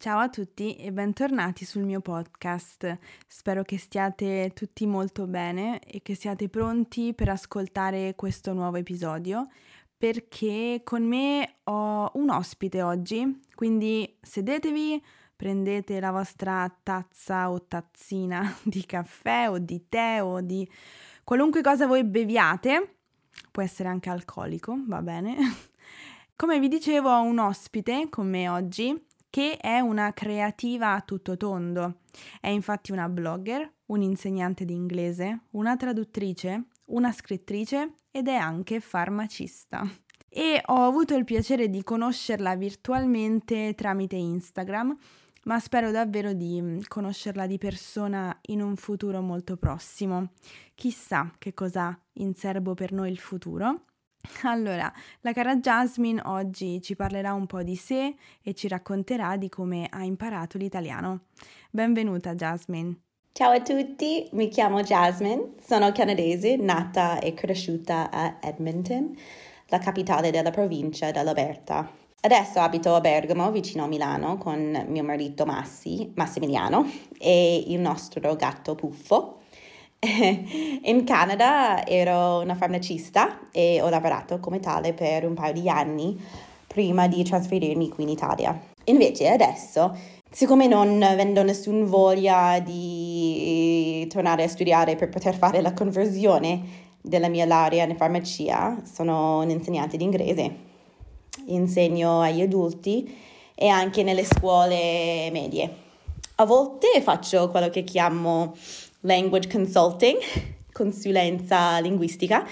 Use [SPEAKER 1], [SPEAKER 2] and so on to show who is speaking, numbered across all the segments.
[SPEAKER 1] Ciao a tutti e bentornati sul mio podcast. Spero che stiate tutti molto bene e che siate pronti per ascoltare questo nuovo episodio perché con me ho un ospite oggi, quindi sedetevi, prendete la vostra tazza o tazzina di caffè o di tè o di qualunque cosa voi beviate, può essere anche alcolico, va bene. Come vi dicevo ho un ospite con me oggi che è una creativa a tutto tondo. È infatti una blogger, un'insegnante di inglese, una traduttrice, una scrittrice ed è anche farmacista. E ho avuto il piacere di conoscerla virtualmente tramite Instagram, ma spero davvero di mm, conoscerla di persona in un futuro molto prossimo. Chissà che cosa in serbo per noi il futuro. Allora, la cara Jasmine oggi ci parlerà un po' di sé e ci racconterà di come ha imparato l'italiano. Benvenuta Jasmine.
[SPEAKER 2] Ciao a tutti, mi chiamo Jasmine, sono canadese, nata e cresciuta a Edmonton, la capitale della provincia dell'Alberta. Adesso abito a Bergamo, vicino a Milano, con mio marito Massi, Massimiliano, e il nostro gatto Puffo. In Canada ero una farmacista e ho lavorato come tale per un paio di anni prima di trasferirmi qui in Italia. Invece adesso, siccome non avendo nessuna voglia di tornare a studiare per poter fare la conversione della mia laurea in farmacia, sono un insegnante di inglese. Insegno agli adulti e anche nelle scuole medie. A volte faccio quello che chiamo language consulting, consulenza linguistica,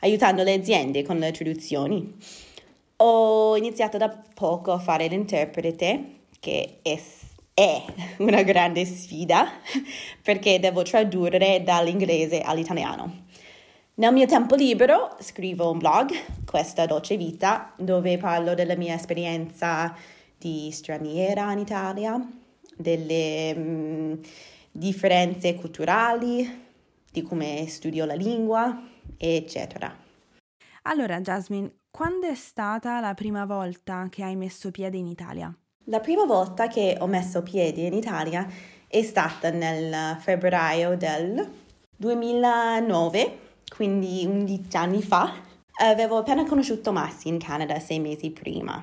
[SPEAKER 2] aiutando le aziende con le traduzioni. Ho iniziato da poco a fare l'interprete, che è, è una grande sfida, perché devo tradurre dall'inglese all'italiano. Nel mio tempo libero scrivo un blog, Questa Dolce Vita, dove parlo della mia esperienza di straniera in Italia, delle... Differenze culturali, di come studio la lingua, eccetera.
[SPEAKER 1] Allora, Jasmine, quando è stata la prima volta che hai messo piede in Italia?
[SPEAKER 2] La prima volta che ho messo piede in Italia è stata nel febbraio del 2009, quindi 11 anni fa. Avevo appena conosciuto Massi in Canada sei mesi prima.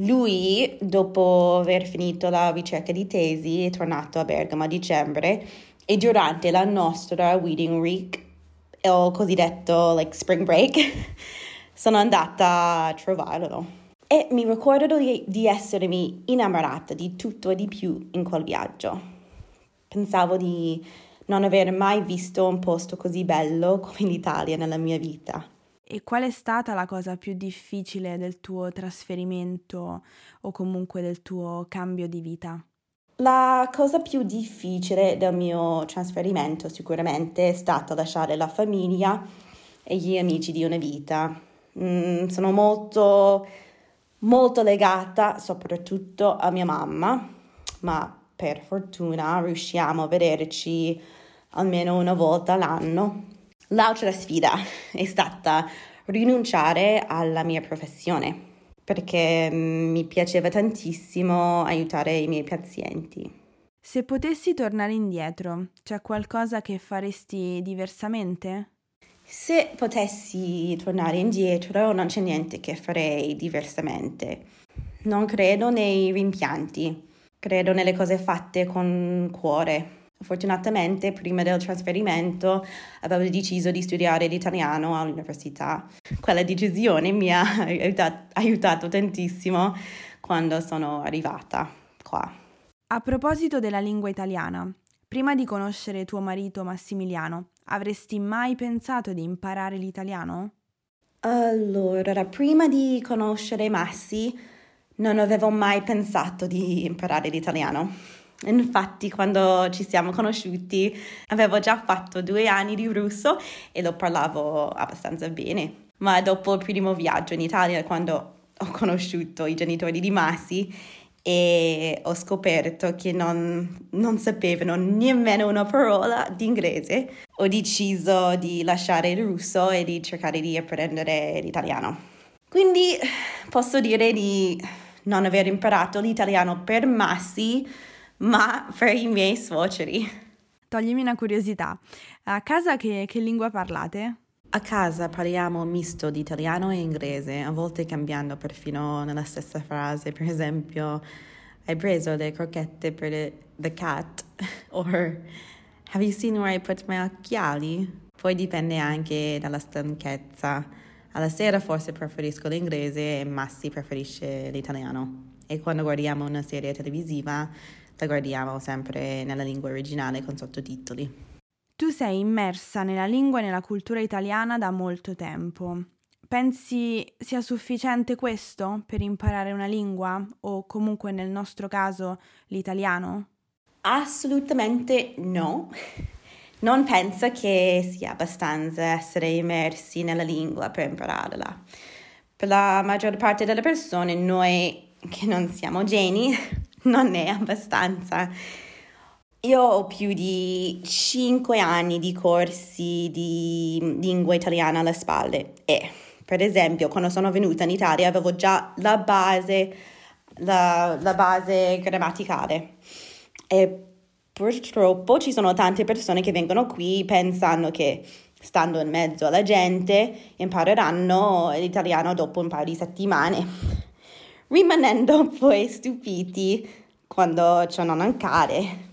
[SPEAKER 2] Lui, dopo aver finito la ricerca di tesi, è tornato a Bergamo a dicembre e durante la nostra Reading Week, il cosiddetto like, spring break, sono andata a trovarlo. E mi ricordo di, di essermi innamorata di tutto e di più in quel viaggio. Pensavo di non aver mai visto un posto così bello come l'Italia nella mia vita.
[SPEAKER 1] E qual è stata la cosa più difficile del tuo trasferimento o comunque del tuo cambio di vita?
[SPEAKER 2] La cosa più difficile del mio trasferimento sicuramente è stata lasciare la famiglia e gli amici di una vita. Mm, sono molto, molto legata soprattutto a mia mamma, ma per fortuna riusciamo a vederci almeno una volta all'anno L'altra sfida è stata rinunciare alla mia professione perché mm, mi piaceva tantissimo aiutare i miei pazienti.
[SPEAKER 1] Se potessi tornare indietro, c'è qualcosa che faresti diversamente?
[SPEAKER 2] Se potessi tornare indietro non c'è niente che farei diversamente. Non credo nei rimpianti, credo nelle cose fatte con cuore. Fortunatamente, prima del trasferimento, avevo deciso di studiare l'italiano all'università. Quella decisione mi ha aiutato, aiutato tantissimo quando sono arrivata qua.
[SPEAKER 1] A proposito della lingua italiana, prima di conoscere tuo marito Massimiliano, avresti mai pensato di imparare l'italiano?
[SPEAKER 2] Allora, prima di conoscere Massi, non avevo mai pensato di imparare l'italiano. Infatti, quando ci siamo conosciuti, avevo già fatto due anni di russo e lo parlavo abbastanza bene. Ma dopo il primo viaggio in Italia, quando ho conosciuto i genitori di Massi e ho scoperto che non, non sapevano nemmeno una parola di inglese, ho deciso di lasciare il russo e di cercare di apprendere l'italiano. Quindi posso dire di non aver imparato l'italiano per Massi, ma per i miei suoceri.
[SPEAKER 1] Toglimi una curiosità. A casa che, che lingua parlate?
[SPEAKER 2] A casa parliamo misto di italiano e inglese, a volte cambiando perfino nella stessa frase. Per esempio, hai preso le crocchette per le, the cat? Or have you seen where I put my occhiali? Poi dipende anche dalla stanchezza. Alla sera forse preferisco l'inglese e Massi preferisce l'italiano. E quando guardiamo una serie televisiva la guardiamo sempre nella lingua originale con sottotitoli.
[SPEAKER 1] Tu sei immersa nella lingua e nella cultura italiana da molto tempo. Pensi sia sufficiente questo per imparare una lingua o comunque nel nostro caso l'italiano?
[SPEAKER 2] Assolutamente no. Non penso che sia abbastanza essere immersi nella lingua per impararla. Per la maggior parte delle persone, noi che non siamo geni, non è abbastanza. Io ho più di 5 anni di corsi di lingua italiana alle spalle e, per esempio, quando sono venuta in Italia avevo già la base, la, la base grammaticale. E purtroppo ci sono tante persone che vengono qui pensando che stando in mezzo alla gente impareranno l'italiano dopo un paio di settimane, rimanendo poi stupiti quando ciò non accade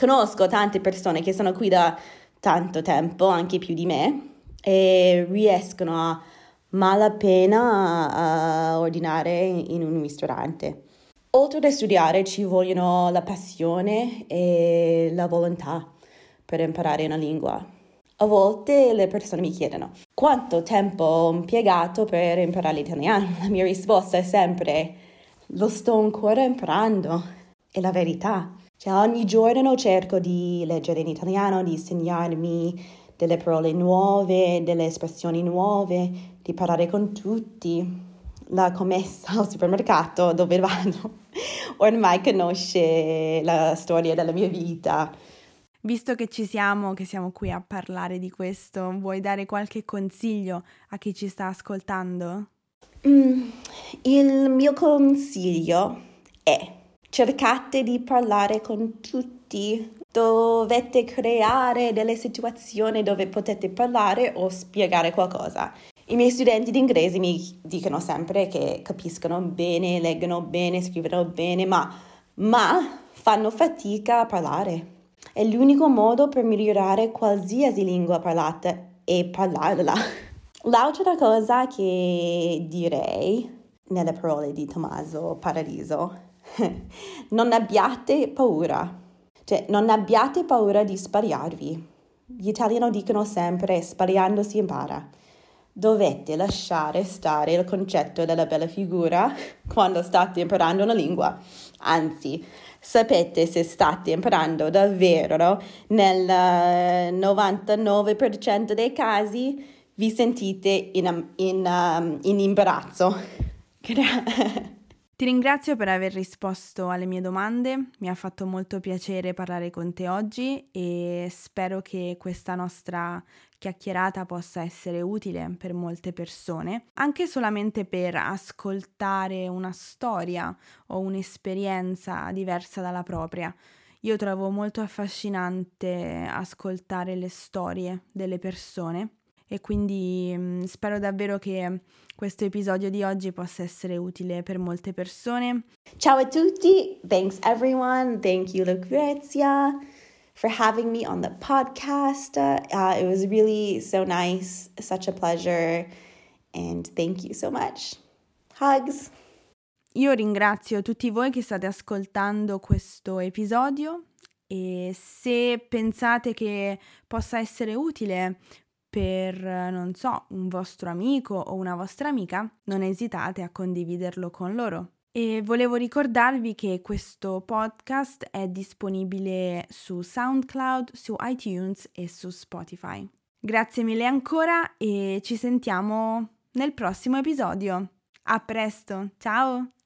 [SPEAKER 2] conosco tante persone che sono qui da tanto tempo, anche più di me, e riescono a malapena a ordinare in un ristorante. Oltre a studiare ci vogliono la passione e la volontà per imparare una lingua. A volte le persone mi chiedono quanto tempo ho impiegato per imparare l'italiano. La mia risposta è sempre lo sto ancora imparando. È la verità. Cioè, ogni giorno cerco di leggere in italiano, di insegnarmi delle parole nuove, delle espressioni nuove, di parlare con tutti. La commessa al supermercato dove vado ormai conosce la storia della mia vita.
[SPEAKER 1] Visto che ci siamo, che siamo qui a parlare di questo, vuoi dare qualche consiglio a chi ci sta ascoltando?
[SPEAKER 2] Mm, il mio consiglio è cercate di parlare con tutti. Dovete creare delle situazioni dove potete parlare o spiegare qualcosa. I miei studenti di inglese mi dicono sempre che capiscono bene, leggono bene, scrivono bene, ma, ma fanno fatica a parlare. È l'unico modo per migliorare qualsiasi lingua parlata e parlarla. L'altra cosa che direi nelle parole di Tommaso Paradiso non abbiate paura, cioè non abbiate paura di sbagliarvi. Gli italiani dicono sempre sbagliando si impara. Dovete lasciare stare il concetto della bella figura quando state imparando una lingua. Anzi, sapete se state imparando davvero, nel 99% dei casi vi sentite in, in, um, in imbarazzo.
[SPEAKER 1] Ti ringrazio per aver risposto alle mie domande, mi ha fatto molto piacere parlare con te oggi e spero che questa nostra chiacchierata possa essere utile per molte persone, anche solamente per ascoltare una storia o un'esperienza diversa dalla propria. Io trovo molto affascinante ascoltare le storie delle persone e quindi mh, mm, spero davvero che questo episodio di oggi possa essere utile per molte persone.
[SPEAKER 2] Ciao a tutti, thanks everyone, thank you Lucrezia for having me on the podcast. Uh, it was really so nice, such a pleasure, and thank you so much. Hugs!
[SPEAKER 1] Io ringrazio tutti voi che state ascoltando questo episodio e se pensate che possa essere utile per, non so, un vostro amico o una vostra amica, non esitate a condividerlo con loro. E volevo ricordarvi che questo podcast è disponibile su SoundCloud, su iTunes e su Spotify. Grazie mille ancora e ci sentiamo nel prossimo episodio. A presto, ciao!